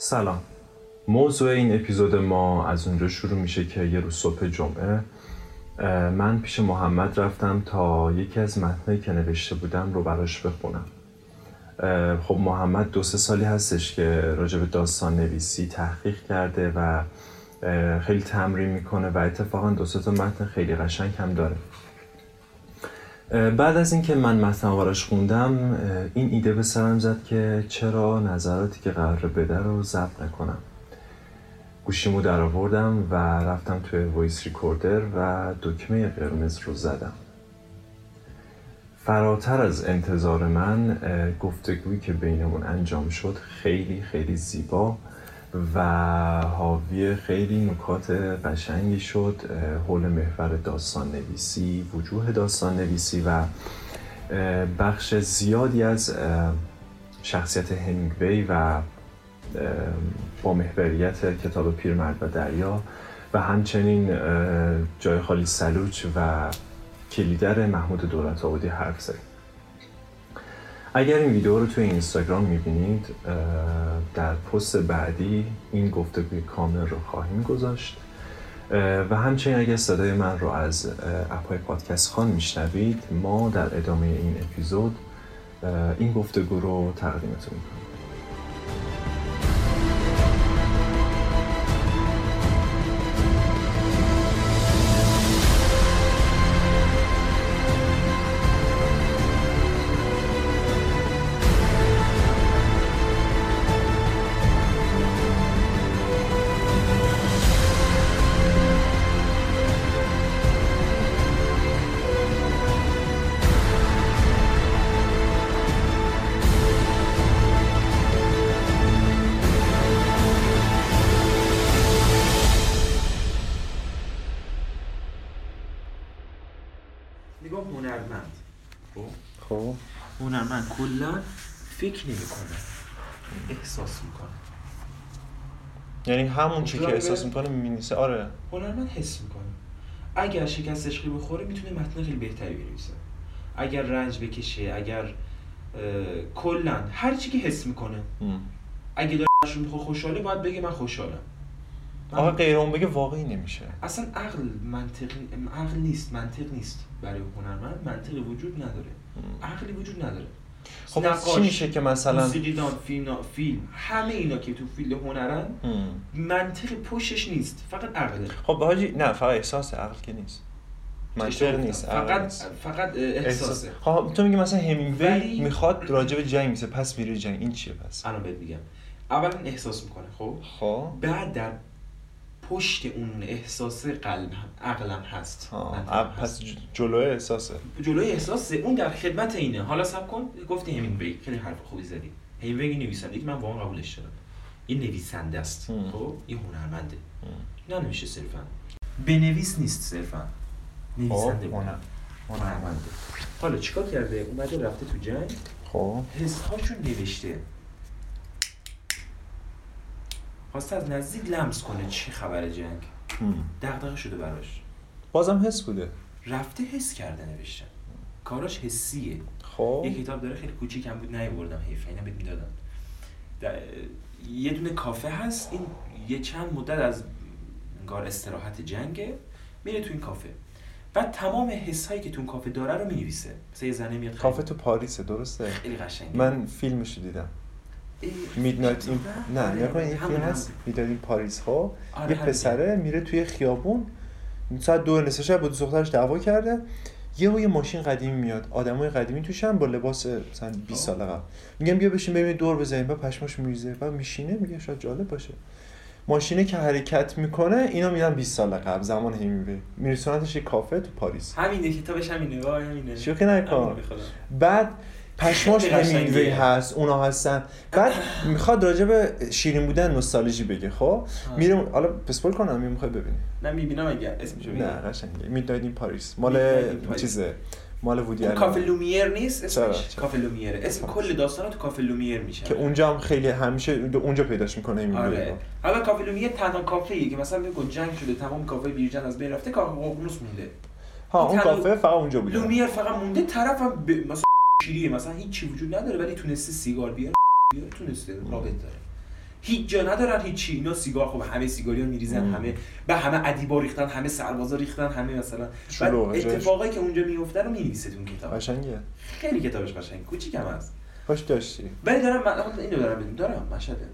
سلام. موضوع این اپیزود ما از اونجا شروع میشه که یه روز صبح جمعه من پیش محمد رفتم تا یکی از متنایی که نوشته بودم رو براش بخونم. خب محمد دو سه سالی هستش که راجع به داستان نویسی تحقیق کرده و خیلی تمرین می‌کنه و اتفاقا دو سه تا متن خیلی قشنگ هم داره. بعد از اینکه من متن براش خوندم این ایده به سرم زد که چرا نظراتی که قرار بده رو ضبط نکنم. گوشیمو در آوردم و رفتم توی وایس ریکوردر و دکمه قرمز رو زدم. فراتر از انتظار من گفتگویی که بینمون انجام شد خیلی خیلی زیبا. و حاوی خیلی نکات قشنگی شد حول محور داستان نویسی وجوه داستان نویسی و بخش زیادی از شخصیت همینگوی و با محوریت کتاب پیرمرد و دریا و همچنین جای خالی سلوچ و کلیدر محمود دولت آبادی حرف زدیم اگر این ویدیو رو توی اینستاگرام می‌بینید در پست بعدی این گفتگوی کامل رو خواهیم گذاشت. و همچنین اگر صدای من رو از اپای پادکست خان میشنوید ما در ادامه این اپیزود این گفتگو رو تقدیمتون می‌کنیم. کلا فکر نمی‌کنه احساس می‌کنه یعنی همون چی که احساس می‌کنه مینیسه آره. من حس می‌کنه اگر شکست عشقی بخوره می‌تونه متن خیلی بهتری بنویسه. اگر رنج بکشه اگر کلا هر چی که حس می‌کنه. اگه داره می‌خواد خوشحاله باید بگه من خوشحالم. آقا غیر اون بگه واقعی نمیشه. اصلا عقل منطق عقل نیست منطق نیست برای هنرمند منطقی وجود نداره. عقلی وجود نداره. خب چی میشه که مثلا موسیقیدان فیلم فیلم همه اینا که تو فیلم هنرن منطق پشتش نیست فقط عقله خب حاجی نه فقط احساس عقل که نیست. منطق نیست فقط نیست. فقط احساسه خب تو میگی مثلا همینگوی ولی... می‌خواد راجع به جنگ میسه پس میره جنگ. این چیه پس؟ الان بهت میگم. اولا احساس می‌کنه خب؟ خب. بعد در پشت اون احساس قلب عقلم هست. پس جلوی احساسه. جلوی احساسه. اون در خدمت اینه. حالا سب کن. گفتی همینگوی خیلی حرف خوبی زدی. همینگوی نویسنده. که من واقعا قبولش دارم. این نویسنده است. خب؟ این هنرمنده. نه نمیشه صرفا. بنویس نیست صرفا. نویسنده خب، هنرمنده. حالا چیکار کرده؟ اومده رفته تو جنگ. خب. حس هاشون نوشته. خواسته از نزدیک لمس کنه چی خبر جنگ. دغدغه شده براش. بازم حس بوده. رفته حس کرده نوشتن کاراش حسیه. خب. یه کتاب داره خیلی کوچیکم بود نیوردم حیف. اینا بهت می‌دادم یه دونه کافه هست. این یه چند مدت از انگار استراحت جنگه. میره تو این کافه. بعد تمام حس هایی که تو کافه داره رو می‌نویسه. مثلا یه زنه میاد کافه تو پاریسه درسته؟ خیلی قشنگه. من فیلمش رو دیدم. میدنایت این نه نگاه این فیلم هست. می‌دادیم پاریس ها آره، یه پسره میره توی خیابون. ساعت دو نصف شب با دو دخترش دعوا کرده. یه یه ماشین قدیمی میاد. آدمای قدیمی توشن با لباس مثلا 20 سال قبل میگم بیا بشین ببینید دور بزنیم. بعد پشماش میریزه. بعد میشینه میگه شاید جالب باشه. ماشینه که حرکت می‌کنه اینا میدن 20 سال قبل زمان همیوی میرسونتش یه کافه تو پاریس. همینه کتابش همینه. وای همینه. شوخی نکن. بعد پشماش همینگوی هست اونا هستن. بعد می‌خواد راجع به شیرین بودن نوستالژی بگه خب؟ میره حالا پسپول کنم می‌خوای ببینی. نه می‌بینم اگر اسمشو نه قشنگه. میداید این پاریس مال چیزه؟ مال وودی اون کافه لومیر نیست اسمش؟ کافه لومیر. اسم کل داستانا تو کافه لومیر میشه. که اونجا هم خیلی همیشه اونجا پیداش می‌کنه این آره. حالا کافه لومیر تنها کافه ای که مثلا بگو جنگ شده تمام کافه بیرجن از بین رفته کافه ققنوس مونده. ها اون کافه فقط اونجا بوده. لومیر فقط مونده طرفم ب... مثلا شیریه. مثلا هیچ چی وجود نداره ولی تونسته سیگار بیاره. بیاره تونسته. رابط داره. هیچ جا ندارن هیچی اینا سیگار خب همه سیگاری ها میریزن همه به همه ادیبا ریختن همه سربازا ریختن همه مثلا. بعد اتفاقایی که اونجا میفته رو می‌نویسه تو کتاب. قشنگه. خیلی کتابش قشنگ. کوچیکم هست. باش داشتی. ولی دارم من اینو دارم بدون دارم. مشهده.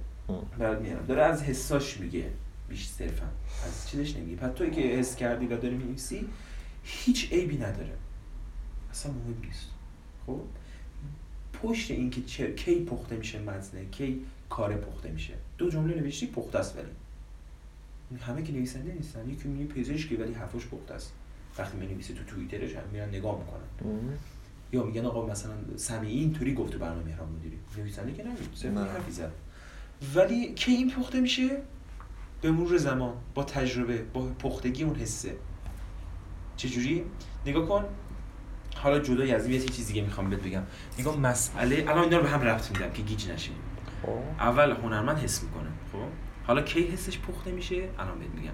برات میارم. داره از حساش میگه. بیش صرفا. از چیزش نمیگه. پس توی که حس کردی و داری می‌نویسی هیچ عیبی نداره. اصلا مهم نیست. خب؟ پشت اینکه چه کی پخته میشه مزنه کی کار پخته میشه. دو جمله نوشتی پخته است ولی. همه که نویسنده نیستن یکی میگه پزشکی ولی حرفش پخته است. وقتی می نویسه تو توییترش هم میرن نگاه می‌کنن. یا میگن آقا مثلا سمیعی اینطوری گفت تو برنامه مهران مدیری. نویسنده که نمیگه حرفی زد. ولی کی این پخته میشه؟ به مرور زمان با تجربه با پختگی اون حسه. چجوری؟ نگاه کن. حالا جدای از این یه چیزی دیگه می‌خوام بهت بگم. نگاه مسئله الان اینا رو به هم ربط میدم که گیج نشیم. خب. اول هنرمند حس می‌کنه خب؟ حالا کی حسش پخته میشه؟ الان بهت میگم.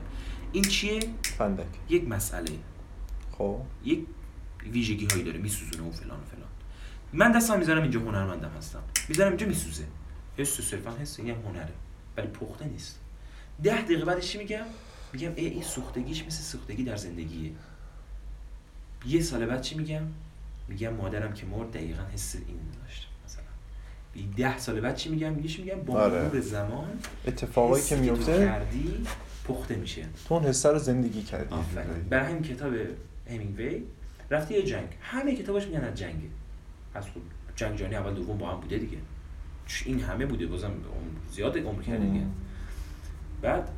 این چیه؟ فندک. یک مسئله. خب. یک ویژگی هایی داره میسوزونه و فلان و فلان. من دستم می‌ذارم اینجا هنرمندم هستم. می‌ذارم اینجا میسوزه. حس صرفا حس این هنره ولی پخته نیست. ده دقیقه بعدش چی میگم؟ میگم ای این سوختگیش مثل سوختگی در زندگیه. یه سال بعد چی میگم؟ میگم مادرم که مرد دقیقا حس این داشت مثلا. ده سال بعد چی میگم؟ میگیش میگم؟ با آره. مرور زمان اتفاقایی که میفته کردی پخته میشه. تو اون حسه رو زندگی کردی. برای همین کتاب همینگوی رفتی یه جنگ. همه کتابش میگن از جنگه از خود جنگ جهانی اول دوم با هم بوده دیگه. این همه بوده. بازم زیاد عمر کرده دیگه. بعد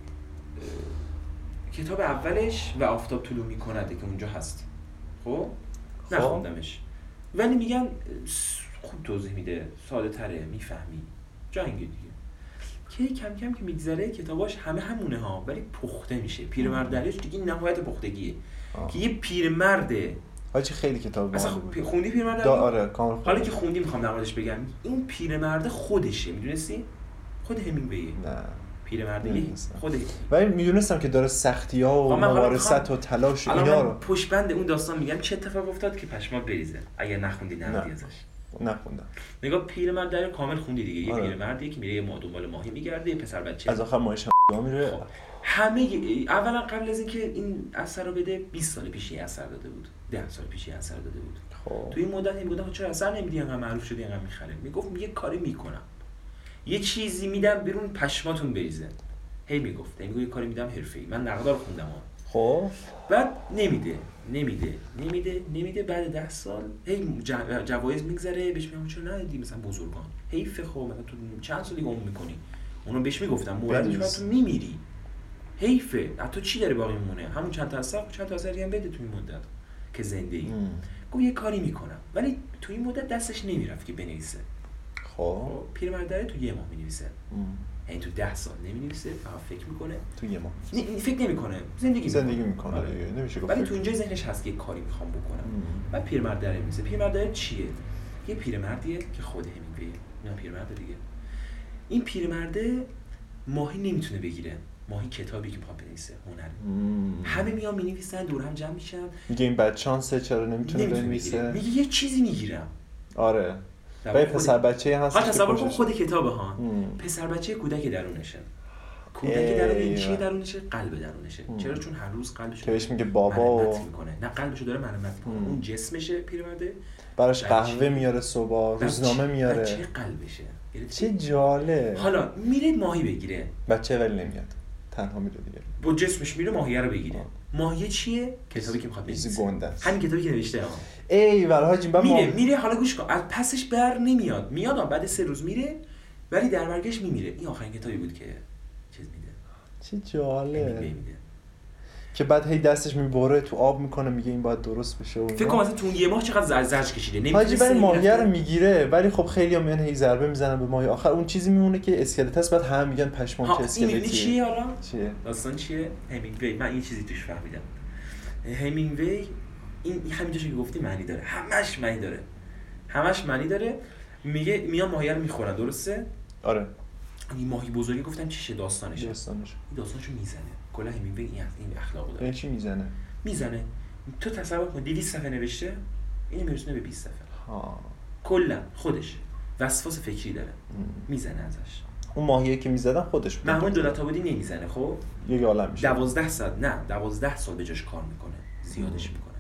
کتاب اولش و آفتاب طلوع میکنده که اونجا هست. خب, خب. نخوندمش. ولی میگن خوب توضیح میده. ساده تره. می‌فهمی. جنگ دیگه. که کم کم که میگذره کتاباش همه همونه ها. ولی پخته میشه. پیرمرد درش دیگه نهایت پختگیه. که یه پیرمرد حاجی خیلی کتاب اصلا خوندی پیرمرد آره کامل حالا که خوندی می‌خوام در بگم. این پیرمرد خودشه. می‌دونستی؟ خود همینگویه نه. پیرمردگی خود ولی می‌دونستم که داره سختی ها و مبارست و تلاش اینا رو. پشت بند اون داستان میگم چه اتفاق افتاد که پشما بریزه اگر نخوندی نمیدی ازش. نخوندم. نگاه پیرمرد در کامل خوندی دیگه. یه آره. پیرمردی که میره یه دنبال ماهی میگرده یه پسر بچه. از آخر ماهیش هم میره. خب. همه اولا قبل از اینکه این اثر رو بده 20 سال پیش اثر داده بود. 10 سال پیش اثر داده بود. خب. تو این مدت این بودم چرا اثر نمیدی؟ انقدر معروف شدی انقدر می‌خره. می‌گفت یه کاری می‌کنم. یه چیزی میدم بیرون پشماتون بریزه. هی می‌گفت. میگه یه کاری میدم حرفه‌ای. من نقدار خوندم ها خب. بعد نمیده. نمیده. نمیده. نمیده. بعد ده سال هی جوایز میگذره. بهش میگم چرا ندیدی؟ مثلا بزرگان. حیف خب مثلا تو چند سالی عمر می‌کنی. اونو بهش می‌گفتم. موردش تو میمیری. حیفه. تو چی داره باقی میمونه؟ همون چند تا اثر چند تا اثر هم بده تو این مدت که زنده ای گفت یه کاری می‌کنم. ولی تو این مدت دستش نمی‌رفت که بنویسه. خب, خب، پیرمرد داره تو یه ماه می‌نویسه. یعنی تو ده سال نمی نویسه فقط فکر می‌کنه. تو یه ماه. فکر نمی‌کنه. زندگی زندگی می‌کنه آره. نمیشه ولی تو اینجا ذهنش هست که کاری می‌خوام بکنم. و پیرمرد داره میسه پیرمرد داره چیه؟ یه پیرمردیه که خود همین نه پیرمرد دیگه. این پیرمرده ماهی نمی‌تونه بگیره. ماهی کتابی که می‌خواد بنویسه هنر همه میان می‌نویسن دور هم جمع میشن. میگه این بچانسه چرا نمی‌تونه بنویسه؟ میگه یه چیزی می‌گیرم. آره. و پسر بچه هست ها تصور کن خود کتابه ها پسر بچه کودک درونشه. کودک درون چیه درونشه؟ قلب درونشه. چرا؟ چون هر روز قلبش که بهش میگه بابا. و... می‌کنه. نه قلبشو داره مرمت می‌کنه. اون جسمشه پیرمرده. براش قهوه میاره صبح روزنامه میاره. بچه قلبشه. چه جاله حالا میره ماهی بگیره. بچه ولی نمیاد. تنها میره دیگه. با جسمش میره ماهیه رو بگیره. ماهیه چیه؟ کتابی که می‌خواد بنویسه. همین کتابی که نوشته ای ول حاجی میره ما... میره حالا گوش کن. از پسش بر نمیاد. میاد بعد سه روز میره ولی در برگشت میمیره. این آخرین کتابی بود که چیز میده. چه جاله که بعد هی دستش می‌بره تو آب می‌کنه میگه این باید درست بشه و فکر کنم مثلا تو یه ماه چقدر زرد کشیده. حاجی برای ماهیه رو می‌گیره ولی خب خیلی هم هی ضربه می‌زنن به ماهی. آخر اون چیزی میمونه که اسکلت هست بعد هم میگن پشمام چه اسکلتیه. چیه حالا؟ چیه؟ داستان چیه؟ همینگوی من این چیزی توش فهمیدم. همینگوی این همینجا که گفتی معنی داره. همش معنی داره. همش معنی داره. میگه میان ماهی رو می‌خورن درسته؟ آره. این ماهی بزرگی گفتم چیشه داستانشه. داستانش این داستانشو می‌زنه. کلا همین این این اخلاقو داره. چی می‌زنه؟ می‌زنه. تو تصور کن 200 صفحه نوشته اینو میرسونه به 20 صفحه. ها. کلا خودش وسواس فکری داره. می‌زنه ازش. اون ماهیه که می‌زدن خودش بود. محمود دولت آبادی نمی‌زنه خب؟ یه عالم میشه. دوازده ساعت نه دوازده سال به جاش کار می‌کنه. زیادش می‌کنه.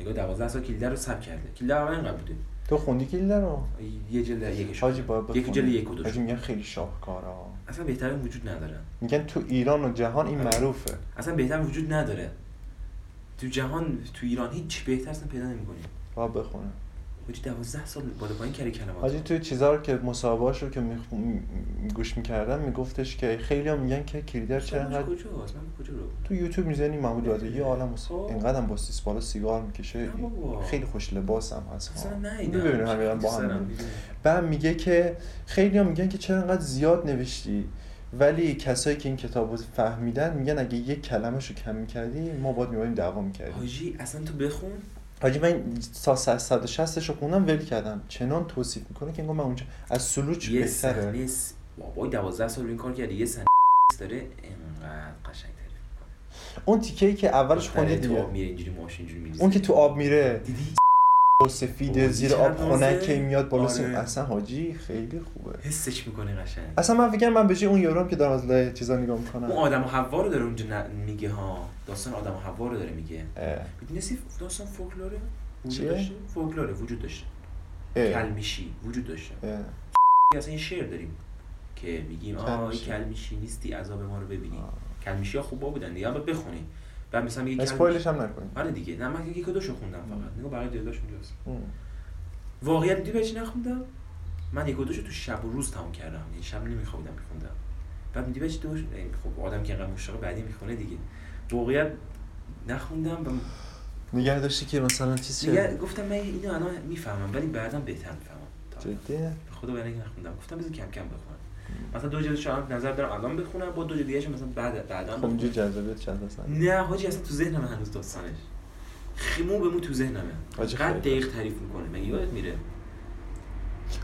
نگاه دوازده سال کلیدر رو سب کرده. کلیدر اول اینقدر بوده. تو خوندی کلیدر رو؟ یه جلد یکش حاجی باید یک. جلد یک و حاجی میگن خیلی شاهکارا. اصلا بهتر وجود نداره. میگن تو ایران و جهان این معروفه. اصلا بهتر وجود نداره. تو جهان تو ایران هیچ بهتر اصلا پیدا نمی‌کنی. باید بخونه حاجی 12 سال بالا پایین کردی کلمات حاجی توی چیزا رو که مصاحبهاش رو که میخ- م- گوش می‌کردم میگفتش که خیلی هم میگن که کلیدر چرا انقدر کجاست من کجا رو تو یوتیوب می‌زنی محمود وادی یه عالم. خب. اینقدر هم با سیس بالا سیگار می‌کشه. خیلی خوش لباس هم هست اصلا. نه همین الان با هم. بعد میگه که خیلی هم میگن که چرا انقدر زیاد نوشتی ولی کسایی که این کتاب رو فهمیدن میگن اگه یک کلمه رو کم می‌کردی ما باید میباییم دعوا می‌کردیم حاجی اصلا تو بخون حاجی من تا 160 رو خوندم ول کردم. چنان توصیف می‌کنه که انگار من اونجا از سلوچ یه بهتره. بابای 12 سال این کار کردی یه صحنه داره انقدر قشنگ. اون تیکه ای که اولش خوندی تو دیگه. آب میره اینجوری ماشین اینجوری میریزه. اون که تو آب میره. دیدی؟ اوه، زیر آب؟ خنکه میاد بالا سیم. آره. اصلا حاجی خیلی خوبه حسش می‌کنه قشنگ اصلا من فکر من به جای اون یارو که دارم از لای چیزا نگاه می‌کنم اون آدم و حوا رو داره اونجا میگه ها داستان آدم و حوا رو داره میگه اه. می‌دونستی داستان فولکلوره وجود؟ داشته فولکلوره وجود داشته. کلمیشی وجود داشته. اصلا این شعر داریم که میگیم آه کلمیشی. نیستی عذاب ما رو ببینی. کلمیشی ها خوبا بودن دیگه بخونی بعد مثلا میگه اسپویلش هم نکنیم. آره دیگه. نه من یک و دوشو خوندم فقط. نگاه بقیه دیداش اونجاست. واقعیت دیدی بهش نخوندم؟ من یک و دوشو تو شب و روز تمام کردم. یعنی شب نمیخوابیدم میخوندم. بعد میدی بهش دوش خب آدم که انقدر مشتاق بعدی می‌خونه دیگه. واقعیت نخوندم و نگه داشتی که مثلا چیز دیگه چه گفتم من اینو الان می‌فهمم ولی بعدا بهتر می‌فهمم. جدی به خدا برای نخوندم. گفتم بذار کم کم بخونم. مثلا دو جلد شاید نظر دارم الان بخونم با دو جلد دیگه مثلا بعد بعدا خب. اینجا جذابیت چند هست نه حاجی اصلا تو ذهنم هنوز داستانش. خیمو به مو تو ذهنمه. قد. دقیق تعریف می‌کنه مگه یادت میره؟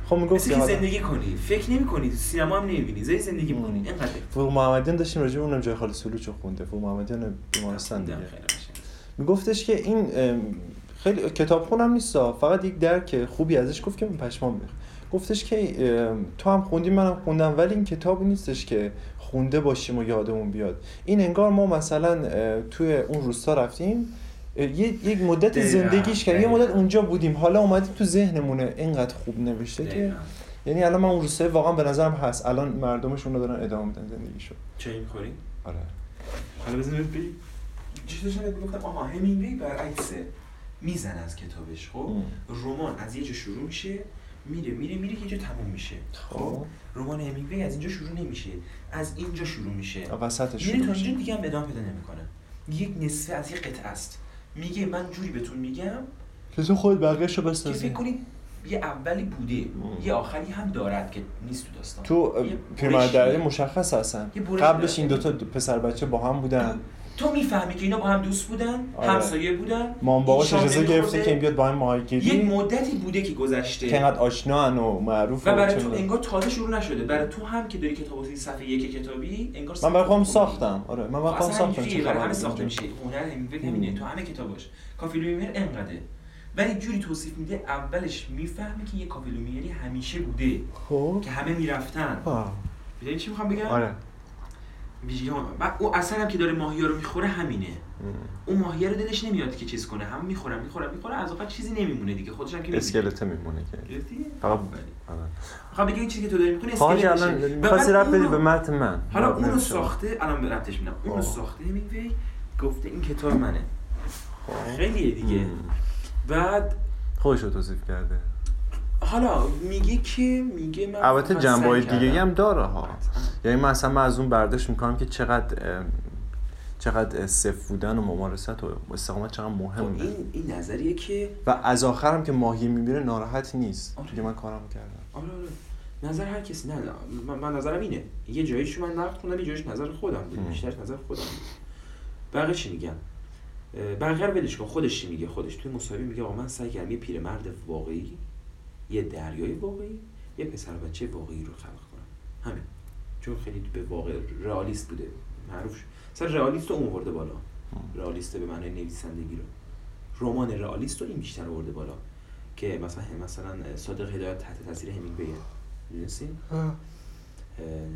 خب می‌گفت مثل که زندگی کنی. فکر نمی کنی تو سینما هم نمی‌بینی. زی زندگی می‌کنی. اینقدر فوق محمدیان داشتیم راجع به اونم جای خالی سلوچ رو خونده فوق محمدیان بیمارستان دیگه. میگفتش که این خیلی کتاب خونم نیست فقط یک درک خوبی ازش گفت که من پشمام ریخت. گفتش که تو هم خوندی منم خوندم ولی این کتابی نیستش که خونده باشیم و یادمون بیاد. این انگار ما مثلا توی اون روستا رفتیم یک مدت زندگیش کردیم یه. مدت اونجا بودیم. حالا اومدیم تو ذهنمونه اینقدر خوب نوشته که. یعنی الان من اون روستای واقعا به نظرم هست. الان مردمشون رو دارن ادامه میدن زندگیشو. چای می‌خوری آره. حالا بزن بگی چی داشتم گفتم آها همینگوی برعکسه می‌زنه از کتابش خب. رمان از یه جا شروع میشه. میره میره میره که اینجا تموم میشه. خب. خب؟ رمان همینگوی از اینجا شروع نمیشه. از اینجا شروع میشه. وسطش میره تا. اینجا دیگه هم ادامه پیدا نمی‌کنه. یک نصفه از یک قطعه است. میگه من جوری بهتون میگم که تو خود بقیه‌شو که بسازی فکر کنید یه اولی بوده. مم. یه آخری هم دارد که نیست تو داستان. تو دریا مشخص هستن. قبلش این. دوتا دو پسر بچه با هم بودن. تو می‌فهمی که اینا با هم دوست بودن آره. همسایه بودن. مام باباش این اجازه. گرفته که این بیاد با هم یک ماهیگیری مدتی بوده که گذشته. که انقدر آشنا و معروف و برای تو. انگار تازه شروع نشده. برای تو هم که داری کتاب واسه صفحه یک کتابی انگار من برای خودم ساختم. آره من برای خودم اصلا ساختم. چه برای خبر همه ساخته. میشه. هنر همینه. تو همه کتاباش. کافی لومیر انقدره. ولی جوری توصیف میده اولش می‌فهمی که یه کافی لومیری همیشه بوده. خب. که همه می‌رفتن. می‌دونی چی می‌خوام بگم؟ آره. ویژگی- بعد اون اصلا هم که داره ماهیا رو می‌خوره همینه ام. اون ماهیه رو دلش نمیاد که چیز کنه هم می‌خورم می‌خورم می‌خوره از آخر چیزی نمیمونه دیگه خودش هم که. اسکلته میمونه که فقط. آره. این چیزی که تو داری می‌کنی و می‌خواستی رب بدی به متن من حالا اونو. ساخته الان به ربطش میدم اونو. ساخته همینگوی گفته این کتاب منه خب. خیلیه دیگه. بعد خودش رو توصیف کرده حالا میگه که میگه من البته جنبه دیگه. هم داره ها. یعنی من اصلا من از اون برداشت می‌کنم که چقدر چقدر صفر بودن و ممارست و استقامت چقدر خب مهمه این این نظریه که و از آخرم که ماهی می‌بینه ناراحت نیست. آره. دیگه من کارم کردم. آره آره. نظر هر کسی نه نه. من, من نظرم اینه. یه جاییشو من نقد خوندم یه جاییش نظر خودم بود. هم. بیشترش نظر خودم بود. بقیه چی میگن؟ بقیه رو ولش کن. خودش چی میگه؟ خودش توی مصاحبه میگه آقا من سعی کردم یه پیرمرد واقعی یه دریای واقعی یه پسر بچه واقعی رو خلق کنم همین. چون خیلی به واقع رئالیست بوده. معروف شد. مثلا رئالیست رو اون آورده بالا رئالیست به معنای نویسندگی رو. رمان رئالیست رو این بیشتر آورده بالا. که مثلا مثلا صادق هدایت تحت تاثیر همینگویه. می‌دونستی؟ اه،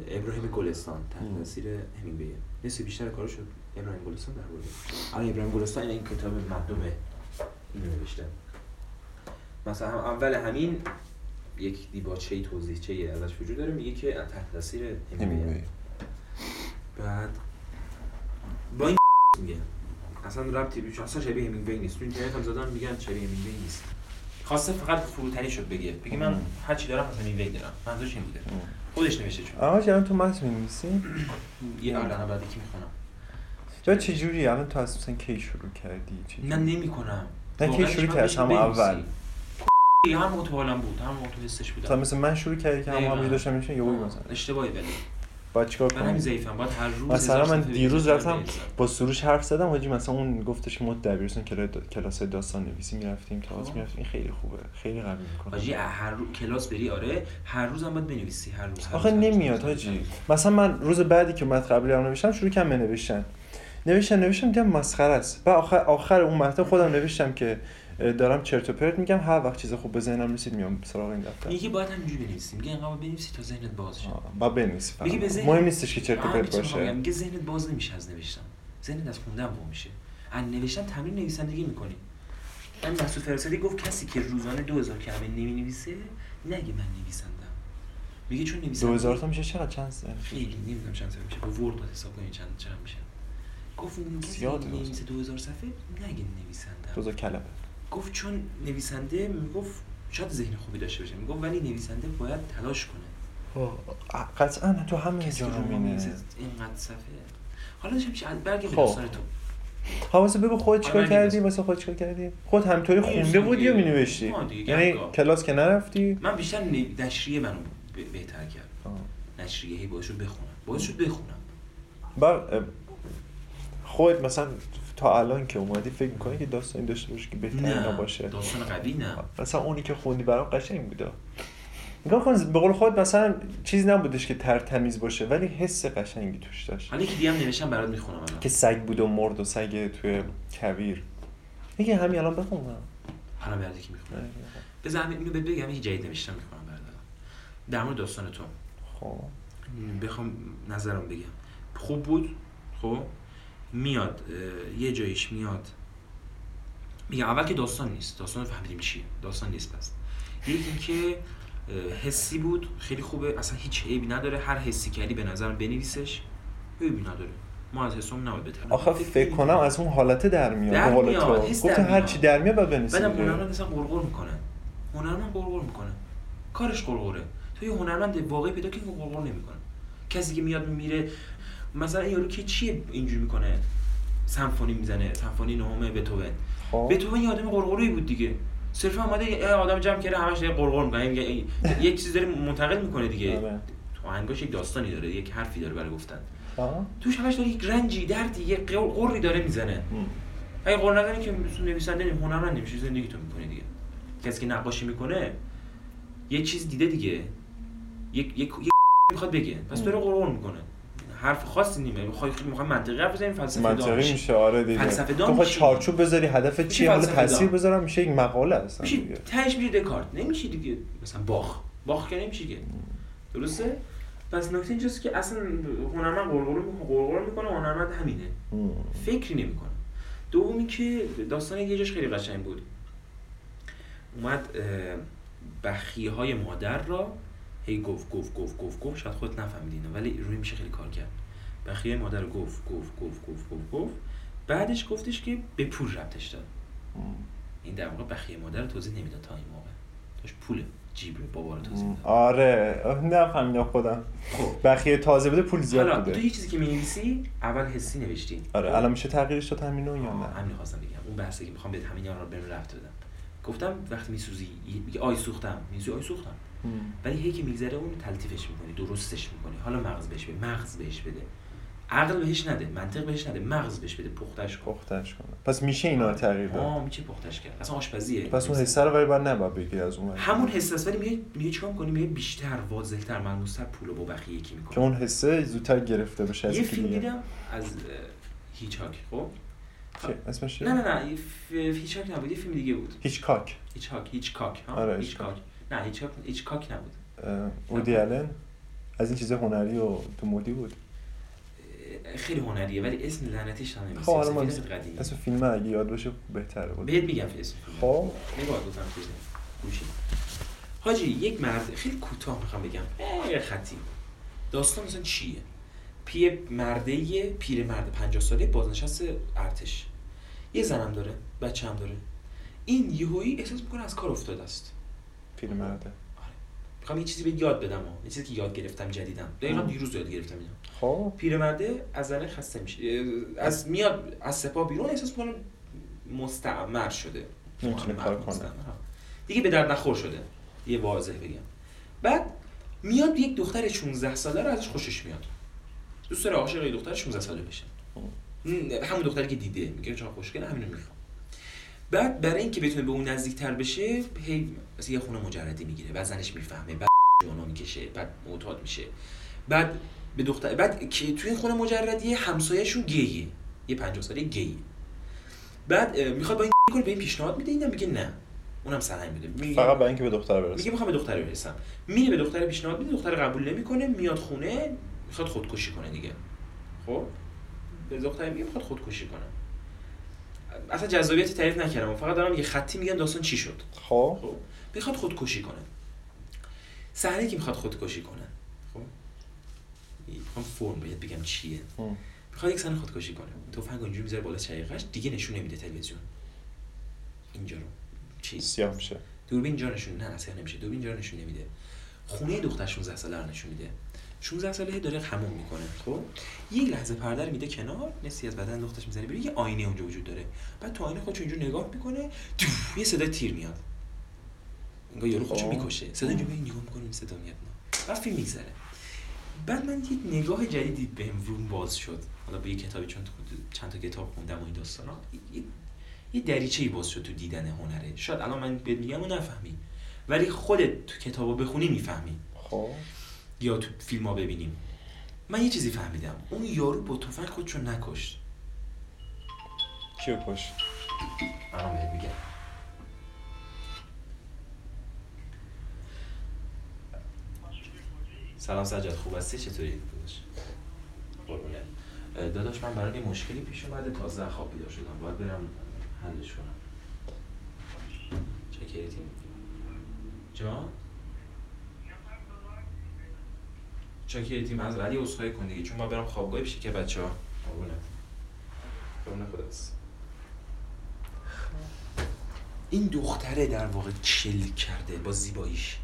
ابراهیم گلستان تحت تاثیر همینگویه. نصف بیشتر کارو شد؟ ابراهیم گلستان در برده الان ابراهیم گلستان این کتاب مردمه اینو نوشته مثلا هم اول همین یک دیباچه ای توضیح چه ازش وجود داره میگه که تحت تاثیر همینگوی بعد با این میگه. اصلا ربطی بیش اصلا شبیه همینگوی نیست. تو اینترنت هم زدن میگن شبیه همینگوی نیست. خواسته فقط فروتنی شد بگه. بگه من. هر چی دارم از همینگوی دارم. منظورش این بوده. خودش نوشته چون آقا الان تو متن می‌نویسی؟ یه الان بعد یکی می‌خونم. یا چه جوری؟ الان تو از مثلا کی شروع کردی؟ چه نه نمی‌کنم. نه کی شروع کردی از اول. هم موقع تو حالم بود هم موقع تو حسش تا بودم مثل من شروع کردی که هم دقیقاً. داشتم میشه یه آه، مثلا. اشتباهی ولی باید چیکار من کنم ضعیفم. باید هر روز مثلا من دیروز بنویسم. رفتم با سروش حرف زدم حاجی مثلا اون گفتش که ما دبیرستان کلا- کلاس داستان نویسی می‌رفتیم تئاتر خب. می‌رفتیم. این خیلی خوبه. خیلی قوی می‌کنه حاجی هر روز کلاس بری آره. هر روز هم باید بنویسی هر روز آخه نمیاد حاجی. مثلا من روز بعدی که متن قبلی رو نوشتم شروع کردم به نوشتن. نوشتم نوشتم دیدم مسخره است. و آخر آخر اون متن خودم نوشتم که دارم چرت و پرت میگم هر وقت چیز خوب به ذهنم رسید میام سراغ این دفتر. میگه باید همینجوری بنویسی میگه اینقدر بنویسی تا ذهنت باز شه. با بنویسی فقط. ذهن- مهم نیستش که چرت و پرت. باشه. میگه ذهنت باز نمیشه از نوشتن. ذهنت از خوندن وا میشه. از نوشتن تمرین نویسندگی می‌کنی. من مسعود فرستادی گفت کسی که روزانه 2000 کلمه نمی‌نویسه نگه من نویسندم. میگه چون نویسنده 2000 تا میشه؟ چقدر؟ چند سن خیلی نمی‌دونم چند صفحه میشه. با ورد باید حساب کنیم چند چند میشه. گفت نویسه 2000 صفحه نگه نویسندم. 2000 کلمه. گفت چون نویسنده می‌گفت شاید ذهن خوبی داشته باشه. می‌گفت ولی نویسنده باید تلاش کنه. قطعا تو همه جا می‌نویسه اینقدر صفحه. حالا داشتم برگه به خب. تو. ها واسه بگو چیکار آره، کردی؟ من واسه خودت چیکار کردی؟ خود همطوری من خونده بودی یا. مینوشتی. یعنی. کلاس که نرفتی؟ من بیشتر نشریه منو بهتر کرد آه. نشریه هی بخونم. باعث شد بخونم. بعد اه، خودت مثلا تا الان که اومدی فکر می‌کنی که داستانی داشته باشی که بهتر اینا نه باشه داستان قوی نه. مثلا اونی که خوندی برام قشنگ بوده نگاه کن به قول خود مثلا چیزی نبودش که تر تمیز باشه ولی حس قشنگی توش داشت. حالا دیگه هم نوشتم برات می‌خونم الان. که سگ بود و مرد و سگ توی کویر. دیگه همین الان بخون. حالا برات یکی می‌خونم. بذار همین اینو بهت بگم یه جدید نوشتم می‌خونم برات در مورد داستان تو. خب. بخوام نظرم بگم. خوب بود؟ خب؟ میاد یه جایش میاد. میگه اول که داستان نیست داستان رو فهمیدیم چیه. داستان نیست پس. یکی اینکه اه، حسی بود خیلی خوبه. اصلا هیچ عیبی نداره. هر حسی کردی به نظرم بنویسش عیبی نداره. ما از حسم نباید بترسیم. آخه فکر کنم از اون حالت در میاد در میاد، حس در هر. چی در میاد باید بنویسی بعدم. هنرمند مثلا قرقر می‌کنه. هنرمند قرقر می‌کنه. کارش قرقره تو یه هنرمند واقعی پیدا که قرقر نمی‌کنه. کسی که میاد میره مثلا یارو که چیه اینجوری می‌کنه؟ سمفونی می‌زنه سمفونی نهم بتوون خب. بتوون یه آدم قرقری بود دیگه. صرفا اومده یه آدم جمع کرده همش داره قرقر می‌کنه. میگه یک چیز داره منتقل می‌کنه دیگه. آره. تو آهنگاش یک داستانی داره یک حرفی داره برای گفتن. توش همش داره یک رنجی دردی یه قری داره می‌زنه. اگه قول نداری که نویسنده نمی هنرمند نمیشه زندگی تو می‌کنی دیگه. کسی که نقاشی می‌کنه یه چیز دیده دیگه. یک یک یک می‌خواد بگه. پس داره قرقر می‌کنه. حرف خاصی نیمه. می‌خوای می‌خوای منطقی حرف بزنی فلسفه منطقی. میشه آره دیگه. فلسفه میشی. چارچوب بذاری هدف میشه چیه؟ حالا تاثیر. بذارم میشه یک مقاله میشی دیگه. تهش میشه دکارت. نمیشه دیگه. مثلا باخ. باخ که نمیشه که. درسته؟ پس نکته اینجاست که اصلا هنرمند قرقر قرقر می‌کنه هنرمند همینه. فکری نمی‌کنه. دومی که داستان یه جاش خیلی قشنگ بود. اومد بخیه های مادر را هی گفت گفت گفت گفت گفت شاید خودت نفهمیدی اینو. ولی روی میشه خیلی کار کرد. بخیه مادر رو گفت گفت گفت گفت گفت گفت. بعدش گفتش که به پول ربطش داد. این در واقع بخیه مادر رو توضیح نمی‌داد تا این موقع. داشت پول جیب رو بابا رو توضیح می‌داد. آره. نفهمیدم خودم. خب. بخیه تازه بوده پول زیاد حالا تو بوده یه چیزی که می‌نویسی اول حسی نوشتی. آره الان میشه تغییرش داد همینو یا نه همین خواستم بگم. اون بحثی که می‌خوام بهت همین رو برم رفت بدم. گفتم وقتی میسوزی میگه آی سوختم. میسوزی آی سوختم. ولی هی که میگذره اون تلطیفش می‌کنی درستش می‌کنی. حالا مغز بهش بده مغز بهش بده. عقل بهش نده منطق بهش نده مغز بهش بده پختش کن. پختش کنه. پس میشه اینا رو تغییر داد آه میشه پختش کرد. اصلا آشپزیه. پس اون حسه رو ولی باید نباید بگیری از اون. همون حس است ولی میگه میگه چیکار می‌کنی؟ میگه بیشتر واضح‌تر ملموس‌تر پول با بقیه یکی که می‌کنه اون حسه زودتر گرفته بشه از یه فیلم. دیدم از هیچاک خب؟ چه؟ اسمش؟ نه نه نه یه ف- هیچاک نبود یه فیلم دیگه بود. هیچ کاک هیچکاک هیچکاک ها؟ آره، هیچکاک. نه هیچکاک هیچکاک نبود. اه، اودی آلن؟ از این چیز هنری و تو مودی بود؟ خیلی هنریه ولی اسم لعنتیش هم نمیشه. خب حالا اسم فیلم اگه یاد باشه بهتره بود. بهت میگم اسم فیلم. خب. نگاه گفتم چیزی. گوشی. حاجی یک مرد خیلی کوتاه می‌خوام بگم. اه، خطی. داستان مثلا چیه؟ پی مرده پیر مرد 50 ساله بازنشسته ارتش. یه زنم داره بچه هم داره. این یهویی احساس می‌کنه از کار افتاده است. فیلم مرده. می‌خوام یه چیزی به یاد بدم ها. یه چیزی که یاد گرفتم جدیدم. دقیقا. دیروز یاد گرفتم اینا خب. پیرمرده از زنه خسته میشه. از میاد از سپاه بیرون احساس می‌کنه مستعمر شده. نمی‌تونه کار کنه. دیگه به درد نخور شده. یه واضح بگم. بعد میاد یک دختر 16 ساله رو ازش خوشش میاد. دوست داره عاشق یه دختر 16 ساله بشه. م، همون دختری که دیده میگه چقدر خوشگله همینو می‌خوام. بعد برای اینکه بتونه به اون نزدیکتر بشه هی مثلا یه خونه مجردی می‌گیره بعد زنش می‌فهمه بعد جانا می‌کشه بعد معتاد میشه. بعد به دختر بعد که توی این خونه مجردی همسایه‌شون گیه. یه 50 ساله گیه. بعد می‌خواد با این کنه به این پیشنهاد میده اینم میگه نه. اونم سرهم میده. میگه فقط برای اینکه به دختر میگه برسه می‌خوام به دختر برسم. میره به دختر پیشنهاد میده دختر قبول نمی‌کنه میاد خونه می‌خواد خودکشی کنه دیگه. خب؟ به دختر میگه می‌خواد خودکشی کنه. اصلا جذابیتی تعریف نکردم. فقط دارم یه خطی میگم داستان چی شد. خب. خب. می‌خواد خودکشی کنه. صحنه که می‌خواد خودکشی کنه؟ خب. می‌خوام فرم بهت بگم چیه. می‌خواد یک صحنه خودکشی کنه. تفنگ اونجوری می‌ذاره بالا شقیقش دیگه نشون نمیده تلویزیون. اینجا رو. چیز سیاه میشه. دوربین اینجا نشون نه اصلا نمیشه. دوربین اینجا نشون نمیده. خونه دختر 16 ساله رو نشون میده. 16 ساله داره حموم می‌کنه خب؟ یک لحظه پرده رو میده کنار نسی از بدن دخترش می‌زنه بیرون یه آینه اونجا وجود داره. بعد تو آینه خودش اینجا نگاه می‌کنه یه صدای تیر میاد. انگار یارو خودشو خب. می‌کشه. صدا اینجا میاد نگاه می‌کنه صدا میاد. بعد فیلم میگذره. بعد من یک نگاه جدیدی بهم روم باز شد. حالا به یه کتابی چون تو- چند تا کتاب خوندم و این داستانا یه- یه دریچه ای باز شد تو دیدن هنره. شاید الان من بهت میگم و نفهمی. ولی خودت تو کتابو بخونی می‌فهمی. خب. یا تو فیلم ها ببینیم. من یه چیزی فهمیدم. اون یارو با تفنگ خودشو نکشت. کیو کش؟ الان بهت میگم. سلام سجاد خوب هستی؟ چطوری؟ داداش. قربونت. اه، داداش من برای مشکلی پیش اومده. تازه از خواب بیدار شدم. باید برم حلش کنم. چکریتی جان؟ چاکری تیم از ولی اسخای کن دیگه چون ما برم خوابگاه پیش که بچه ها قربونت. قربون خداست. این دختره در واقع چل کرده با زیباییش.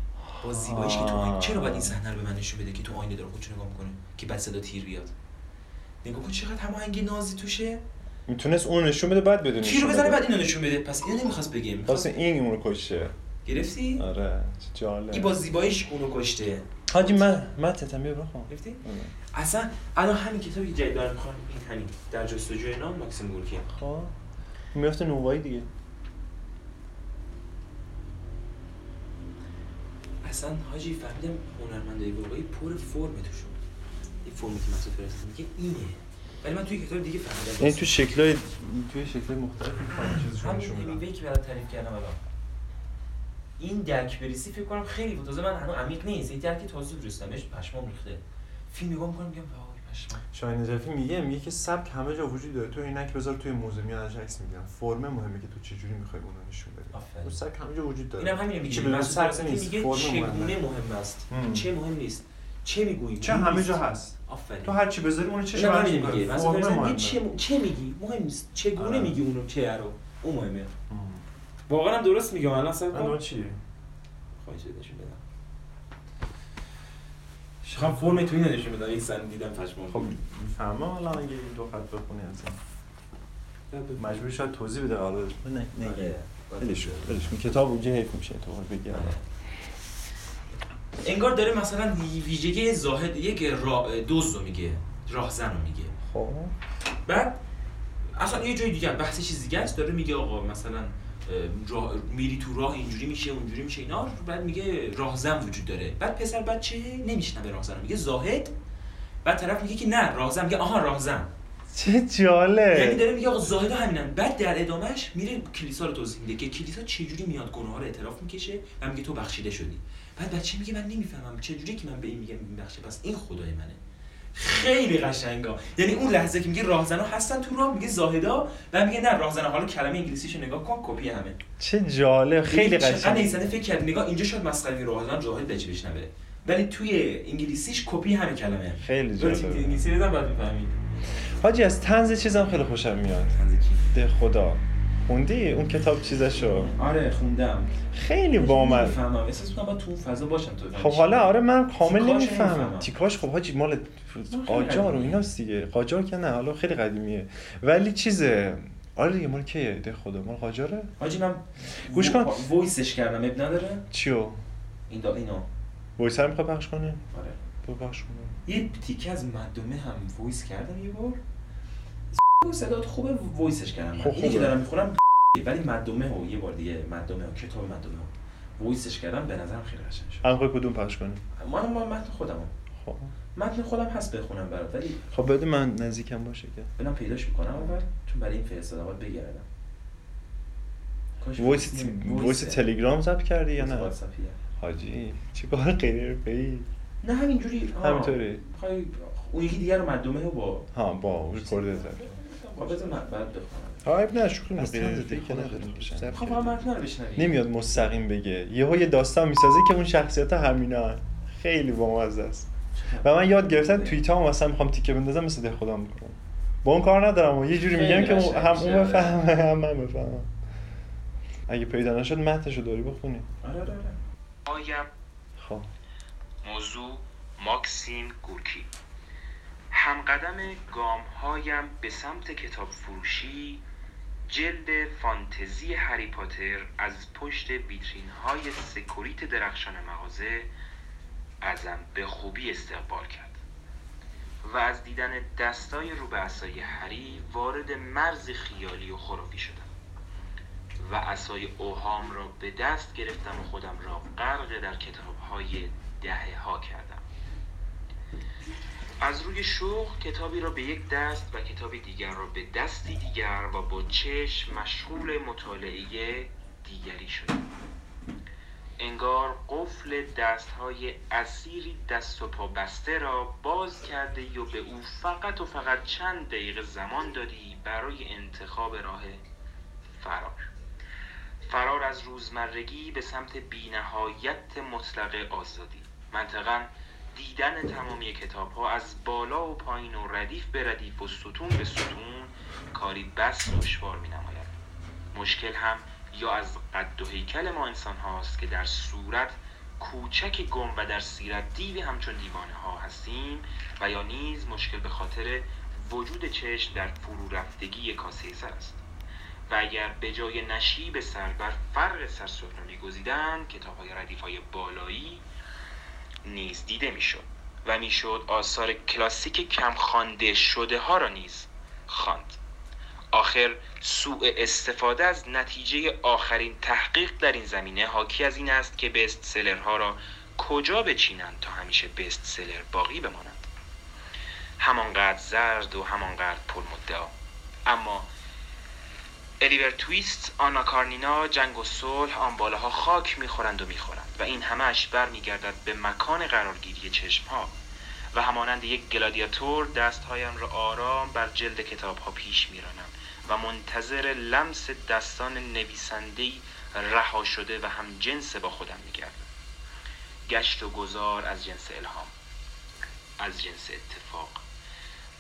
با زیباییش که تو آینه چرا باید این صحنه رو به من نشون بده که تو آینه داره خودشو نگاه می‌کنه؟ که بعد صدا تیر بیاد. نگاه کن چقدر هماهنگی نازی توشه. می‌تونست اون نشون بده بعد بدون تیر رو بزنه بعد اینو نشون بده. پس اینو نمی‌خواست بگه. می‌خواست واسه این اون رو کشه گرفتی؟ آره چه جالب. این با زیباییش اونو کشته. حاجی من من تتم بیا بخوام گرفتی اصلا الان همین کتابی که جدید دارم می‌خوام این همین در جستجوی نام ماکسیم گورکی خب. میفته نوایی دیگه. اصلا حاجی فهمیدم هنرمندای واقعی پر فرم توشون. این فرمی که مسعود فرسته میگه اینه. ولی من توی کتاب دیگه فهمیدم. یعنی تو شکلای توی شکلای مختلف می‌خوام چیزشون همین نشون بدم. همیوی که برات تعریف کردم الان. این درک بریسی فکر کنم خیلی بود. تازه من هنوز عمیق نیست. این درک تازه درستمش پشمام ریخته. فیلم نگاه می‌کنم میگم شاهین نجفی میگه میگه که سبک همه جا وجود داره. تو اینک بذار توی موزه. میان عکس می‌گیرن فرم مهمه که تو چجوری می‌خوای اونو نشون بدی. اون سبک همه جا وجود داره. اینم همین میگه. مسعود سبک نیست. فرم چگونه مهم است. چه مهم نیست؟ چه می‌گویی؟ چه همه. جا هست. آفرین. تو هر چی بذاری اون چه میگه. فرستی میگه مهمه. چه چه میگی؟ مهم نیست. چگونه آره. میگی اونو چه رو؟ اون مهمه. هم. واقعا هم درست میگم الان سر من چی؟ خواهش نشون بدم؟ خواهم فرم تو اینو نشون بدم این سن دیدم پشمام. خب. می‌فهمم الان اگه این دو خط بخونی از این مجبور شاید توضیح بده قرار نه نه. ولش کن ولش کن. کتاب اونجا حیف میشه تو بگی. آره. انگار داره مثلا ویژگی زاهد یک را... دوز رو میگه راهزن رو میگه. خب. بعد اصلا یه جای دیگه بحث چیز دیگه است داره میگه آقا مثلا راه میری تو راه اینجوری میشه اونجوری میشه اینا بعد میگه راهزن وجود داره. بعد پسر بچه نمیشنوه راهزن میگه زاهد. بعد طرف میگه که نه راهزن. میگه آها راهزن. چه یعنی جالب داره میگه آقا زاهد همینن بعد در ادامهش میره کلیسا رو توضیح میده که کلیسا چجوری میاد گناه ها رو اعتراف می‌کشه و میگه تو بخشیده شدی. بعد بچه میگه من نمی‌فهمم چجوری که من به این میگم میبخشه پس این خدای منه. خیلی قشنگا یعنی اون لحظه که میگه راهزنا هستن تو راه میگه زاهدا و میگه نه راهزنا. حالا کلمه انگلیسیشو نگاه کن کپی همه. چه جالب. خیلی قشنگ. نیسانه فکر کرد نگاه اینجا شاید مسخره راهزنا جاهد بچه بشنوه. ولی توی انگلیسیش کپی همه کلمه. خیلی جالب. انگلیسی رو بعد می‌فهمید حاجی از تنز چیزم خیلی خوشم میاد. تنز کی ده خدا. خوندی اون کتاب چیزشو؟ آره خوندم. خیلی بامزه. می‌فهمم. احساس می‌کنم با تو فضا باشم تو خب حالا آره من کامل نمی‌فهمم. تیکاش خب حاجی مال قاجار و. ایناست دیگه. قاجار که نه حالا خیلی قدیمیه. ولی چیزه؟ آره دیگه مال کیه؟ دهخدا مال قاجاره؟ حاجی من گوش کن. voice ش کردم. عیب نداره؟ چیو؟ این دا اینو. voice رو می‌خوای پخش کنی؟ آره. برو پخش کن یه تیکه از مردمه هم voice کردم یه بار. صدات خوبه voice ش کردم. خب اینی که. دارم می‌خونم ولی مردمه و یه بار دیگه مردمه و کتاب مردمه و voice ش کردم به نظرم خیلی قشنگ شد. می‌خوای کدوم پخش کنی؟ من ما متن خودمم خب. متن خودم هست بخونم برات ولی خب بده من نزدیکم باشه که. ببینم پیداش می‌کنم اول چون برای این فرستادم باید بگردم. وایس وایس. تلگرام ضبط کردی یا نه. حاجی چیکار غیر حرفه‌ای نه همینجوری. همینطوری. می‌خوای اون یکی دیگه رو مردمه و با ها با ریکورد زد خب بذار من بعد بخونم. ها اب نه شوخی. نداریم. ضبط خب. هم نمیاد مستقیم بگه. یهو یه داستان می‌سازه که اون شخصیت همینا خیلی بامزه است. و من یاد گرفتم توییتا هم مثلا می‌خوام تیکه بندازم مثل ده خدا می‌کنم. با اون کار ندارم و یه جوری میگم که هم اون. بفهمه هم من بفهمم. اگه پیدا نشد متنشو داری بخونی. آره آره آره. آیم. خب. موضوع ماکسیم گورکی همقدم گام هایم به سمت کتاب فروشی جلد فانتزی هری پاتر از پشت ویترین های سکوریت درخشان مغازه ازم به خوبی استقبال کرد و از دیدن دستای رو به عصای هری وارد مرز خیالی و خرافی شدم و عصای اوهام را به دست گرفتم و خودم را غرق در کتاب های دهه ها کردم. از روی شوق کتابی را به یک دست و کتابی دیگر را به دستی دیگر و با چشم مشغول مطالعه دیگری شدم. انگار قفل دستهای اسیری دست و پا بسته را باز کرده و به او فقط و فقط چند دقیقه زمان دادی برای انتخاب راه فرار. فرار از روزمرگی به سمت بینهایت مطلق آزادی. منطقا دیدن تمامی کتاب ها از بالا و پایین و ردیف به ردیف و ستون به ستون کاری بس دشوار می نماید مشکل هم یا از قد و هیکل ما انسان هاست که در صورت کوچک گم و در سیرت دیوی همچون دیوانه ها هستیم و یا نیز مشکل به خاطر وجود چشم در فرو رفتگی کاسه سر است. و اگر به جای نشیب سر بر فرق سر سفره میگزیدند کتاب های ردیف های بالایی نیز دیده می‌شد و می‌شد آثار کلاسیک کم خوانده شده ها را نیز خواند. آخر سوء استفاده از نتیجه آخرین تحقیق در این زمینه حاکی از این است که بست سلرها را کجا بچینند تا همیشه بست سلر باقی بمانند. همانقدر زرد و همانقدر پرمدعا. اما الیور تویست، آنا کارنینا، جنگ و صلح آن بالاها خاک می‌خورند و می‌خورند و این همش برمیگردد به مکان قرارگیری چشم ها و همانند یک گلادیاتور دستهایم را آرام بر جلد کتاب ها پیش میرانم و منتظر لمس دستان نویسنده‌ای رها شده و هم جنس با خودم میگردم. گشت و گذار از جنس الهام از جنس اتفاق.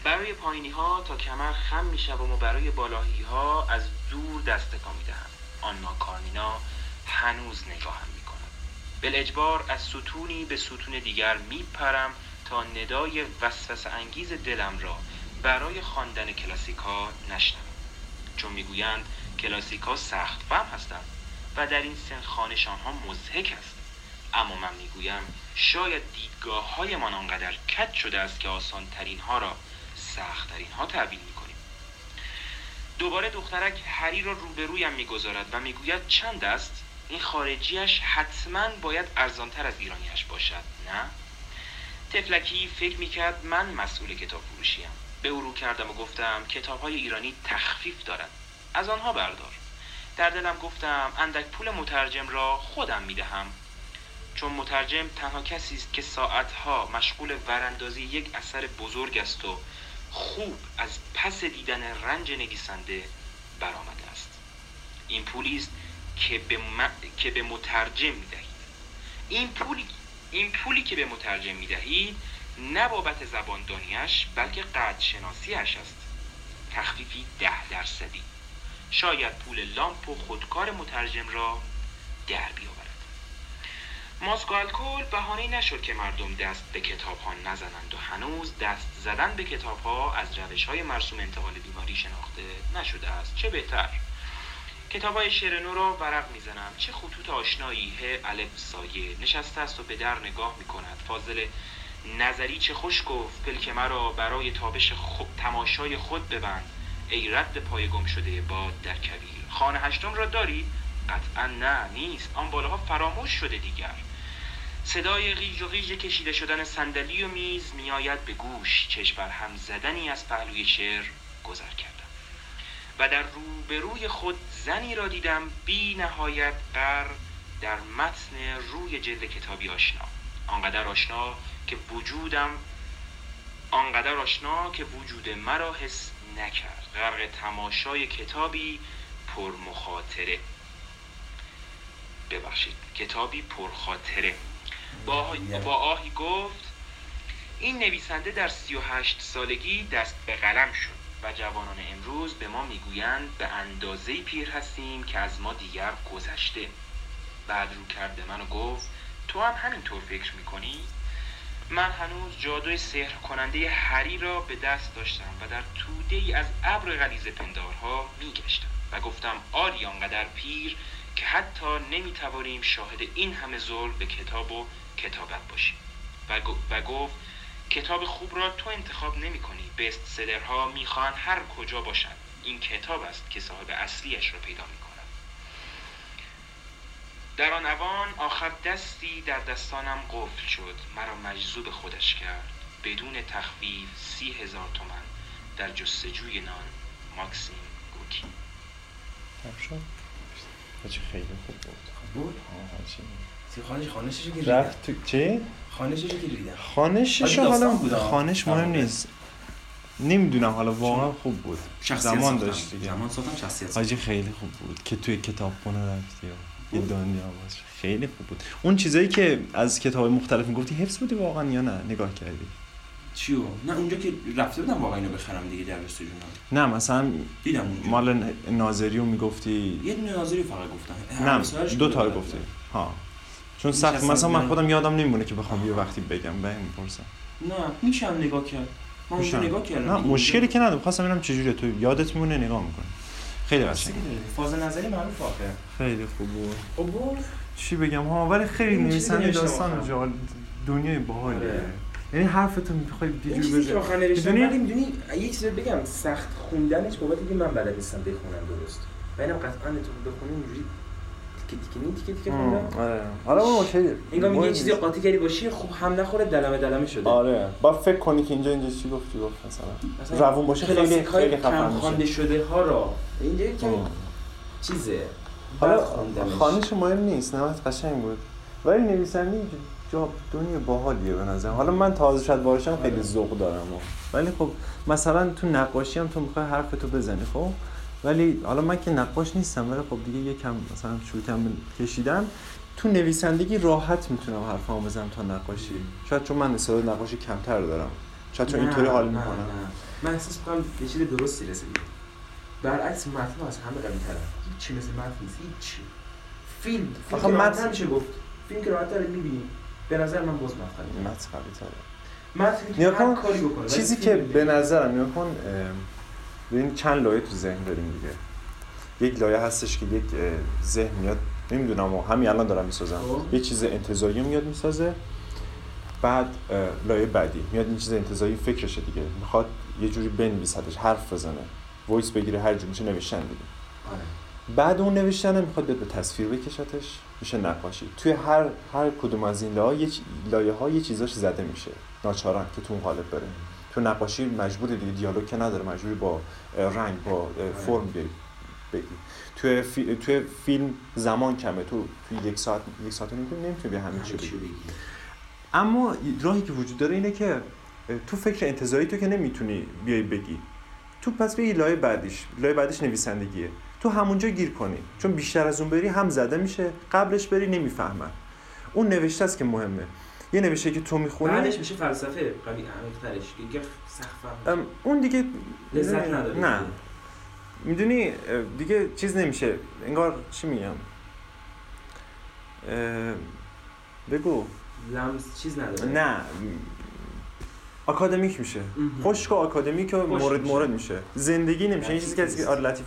برای پایینی ها تا کمر خم می و برای بالاهی ها از دور دست تکان می دهم آنا کارنینا هنوز نگاهم می کند بالاجبار از ستونی به ستون دیگر می پرم تا ندای وسوسه انگیز دلم را برای خواندن کلاسیکا نشنوم. چون می‌گویند کلاسیکا سخت فهم هستند و در این سن خانشان ها مزهک است. اما من می‌گویم شاید دیدگاه هایمان آنقدر کج شده است که آسان ترین ها را سخت ترین ها تعبیل می‌کنیم. دوباره دخترک هری را روبرویم می‌گذارد و می‌گوید چند است؟ این خارجیش حتما باید ارزانتر از ایرانیش باشد نه؟ تفلکی فکر می‌کرد من مسئول کتاب فروشیم به او رو کردم و گفتم کتاب های ایرانی تخفیف دارد از آنها بردار. در دلم گفتم اندک پول مترجم را خودم می‌دهم. چون مترجم تنها کسی است که ساعتها مشغول وراندازی یک اثر بزرگ است و خوب از پس دیدن رنج نویسنده برآمده است. این پولی است که به, م- که به مترجم می‌دهید. این پولی این پولی که به مترجم می‌دهید نه بابت زباندانیش بلکه قدر شناسیش است. تخفیفی ده درصدی. شاید پول لامپ و خودکار مترجم را در بیاورد. ماسک و الکل بهانه نشد که مردم دست به کتاب ها نزنند و هنوز دست زدن به کتاب ها از روش های مرسوم انتقال بیماری شناخته نشده است. چه بهتر؟ کتاب های شعر را ورق می‌زنم. چه خطوط آشنایی؟ ه الف سایه. نشسته است و به در نگاه می کند فاضل نظری چه خوش گفت؟ پلک مرا برای تابش خود تماشای خود ببند. ای رد پای گم شده باد در کبیر خانه هشتم را داری؟ قطعا نه نیست. آن بالاها فراموش شده دیگر. صدای غیج و غیج کشیده شدن صندلی و میز میآید به گوش. چشم بر هم زدنی از پهلوی شعر گذر کردم. و در روبروی خود زنی را دیدم بی نهایت قر در متن روی جلد کتابی آشنا. آنقدر آشنا که وجودم آنقدر آشنا که وجود مرا حس نکرد. غرق تماشای کتابی پر مخاطره ببخشید کتابی پرخاطره. با, با آهی گفت این نویسنده در سی و هشت سالگی دست به قلم شد و جوانان امروز به ما می‌گویند به اندازه پیر هستیم که از ما دیگر گذشته بعد رو کرده من و گفت تو هم همینطور فکر می‌کنی؟ من هنوز جادوی سحر کننده هری را به دست داشتم و در توده ای از ابر غلیظ پندارها میگشتم و گفتم آری آنقدر پیر که حتی نمی‌توانیم شاهد این همه ظلم به کتاب و کتابت باشیم. و, گفت کتاب خوب را تو انتخاب نمی کنی بست سلرها می‌خواهند هر کجا باشند. این کتاب است که صاحب اصلیش را پیدا می کند در آن اوان آخر دستی در دستانم قفل شد. مرا مجذوب خودش کرد. بدون تخفیف سی هزار تومن در جستجوی نان ماکسیم گوکی خیلی خوب بود. بود؟ چی؟ سی خانش خانشش رو که رفت تو چی؟ خانشش رو که دیدم خانشش حالا بود،. خانش مهم. نیست. نمی‌دونم حالا واقعا خوب بود. شخصیت زمان. داشت دیگه. زمان ساختم شخصیت حاجی خیلی خوب بود که توی کتاب خونه رفتی و یه دنیا باز خیلی خوب بود. اون چیزایی که از کتاب مختلف می‌گفتی حفظ بودی واقعا یا نه؟ نگاه کردی. چیو؟ نه اونجا که رفته بودم واقعا اینو بخرم دیگه در جونم نه مثلا دیدم اونجا. مال ناظری رو می‌گفتی؟ یه دونه ناظری فقط گفتم. نه دو تا گفتی. ها. چون سخت مثلا من. خودم یادم نمیمونه که بخوام یه وقتی بگم به این می‌پرسم. نه میشم نگاه کرد. من اونجا نگاه کردم. نه. مشکلی که ندارم خواستم ببینم چجوریه. تو یادت میمونه؟ نگاه می‌کنی. خیلی قشنگ. فاز نظری معروف آخه. خیلی خوب بود. چی بگم؟ ها ولی خیلی نویسنده داستان آخر. جال دنیای باحالیه. آره. یعنی حرفتو می‌خوای یه جوری چیزی که آخر نوشتم می‌دونی؟ ولی می‌دونی؟ یه چیزی بگم سخت خوندنش بابت اینکه من بلد نیستم بخونم درست. و اینم قطعا تو بخونی اینجوری تیکه تیکه نی تیکه تیکه خوندم آره. آره اون اوکیه انگار یه چیزی. قاطی کردی باشی خوب هم نخوره دلمه دلمه شده. آره. با فکر کنی که اینجا اینجا چی گفتی گفت مثلا. روون باشه خیلی خیلی خفن خوانده شده ها را. اینجا ام. چیزه. حالا. خانش مهم نیست نمت قشنگ بود. ولی نویسنده اینجا جا دنیا باحالیه به نظر حالا من تازه شاید بارشم خیلی آره. ذوق دارم و. ولی خب مثلا تو نقاشی هم تو می‌خوای حرفتو بزنی خب؟ ولی حالا من که نقاش نیستم ولی خب دیگه یکم مثلا شروطم کشیدم تو نویسندگی راحت می‌تونم حرفامو بزنم تا نقاشی. شاید چون من استعداد نقاشی کمتر دارم. شاید چون نه، اینطوری حال نه، می‌کنم. نه. من احساس می‌کنم به چیز درستی رسیدی برعکس متن از همه قوی تره هیچی مثل متن نیست. هیچ فیلم. فیلم که متن- میشه گفت؟ فیلم که راحت داره می‌بینی. به نظر من باز متن متن قوی تره متن نیا هر کن، کاری بکنه چیزی که به نظرم نگاه کن اه، ببین چند لایه تو ذهن داریم دیگه. یک لایه هستش که یک ذهن میاد. نمی‌دونم و همین الان دارم می‌سازم. خب. یه چیز انتظاری میاد می‌سازه. بعد لایه بعدی. میاد این چیز انتظاری فکرشه دیگه. می‌خواد یه جوری بنویسدش حرف بزنه. voice بگیره هر جور میشه نوشتن دیگه. آره. بعد اون نوشتن می‌خواد به تصویر بکشتش. میشه نقاشی. توی هر هر کدوم از این لایه لایه ها یه چیزاش زده میشه. ناچارن که تو اون قالب بره تو نقاشی مجبور دیگه دیالوگ که نداره. مجبوری با رنگ با اه، فرم بگی. توی, فی... توی فیلم زمان کمه. تو توی یک ساعت یک ساعت نمی‌تونی نمی‌تونی به همین چی بگی. اما راهی که وجود داره اینه که تو فکر انتظاری تو که نمی‌تونی بیای بگی. تو پس به لایه بعدیش. لایه بعدیش نویسندگیه. تو همونجا گیر کنی. چون بیشتر از اون بری هم زده میشه قبلش بری نمی‌فهمن. اون نوشته است که مهمه. یه نوشته که تو می‌خونی بعدش میشه فلسفه قوی عمیق‌ترش. که سخت اون دیگه لذت نداره. نه. می‌دونی دیگه چیز نمیشه. انگار چی میگم؟ بگو. لمس چیز نداره. نه. آکادمیک میشه. خشک و آکادمیک و مورد. مورد میشه. زندگی نمیشه. این چیزی که آره لطیف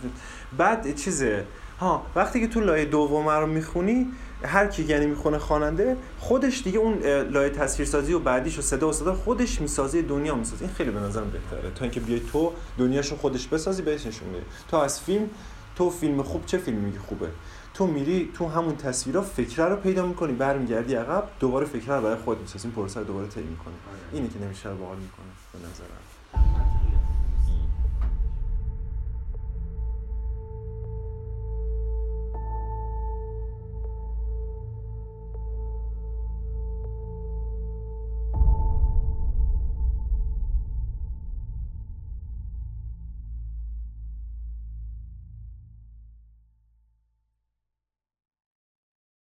بعد چیزه؟ ها وقتی که تو لایه دوم رو می‌خونی هر کی یعنی می‌خونه خواننده خودش دیگه اون لایه تصویرسازی و بعدیش و صدا و صدا خودش می‌سازه دنیا می‌سازه. این خیلی به نظرم بهتره. تا اینکه بیای تو دنیاشو خودش بسازی بهش نشون بدی تو از فیلم تو فیلم خوب چه فیلمی میگی خوبه؟ تو میری تو همون تصویرها فکره رو پیدا می‌کنی برمیگردی عقب دوباره فکره رو برای خود می‌سازی این پروسه رو دوباره طی می‌کنی آره. اینی که نمیشه رو باحال می‌کنه به نظرم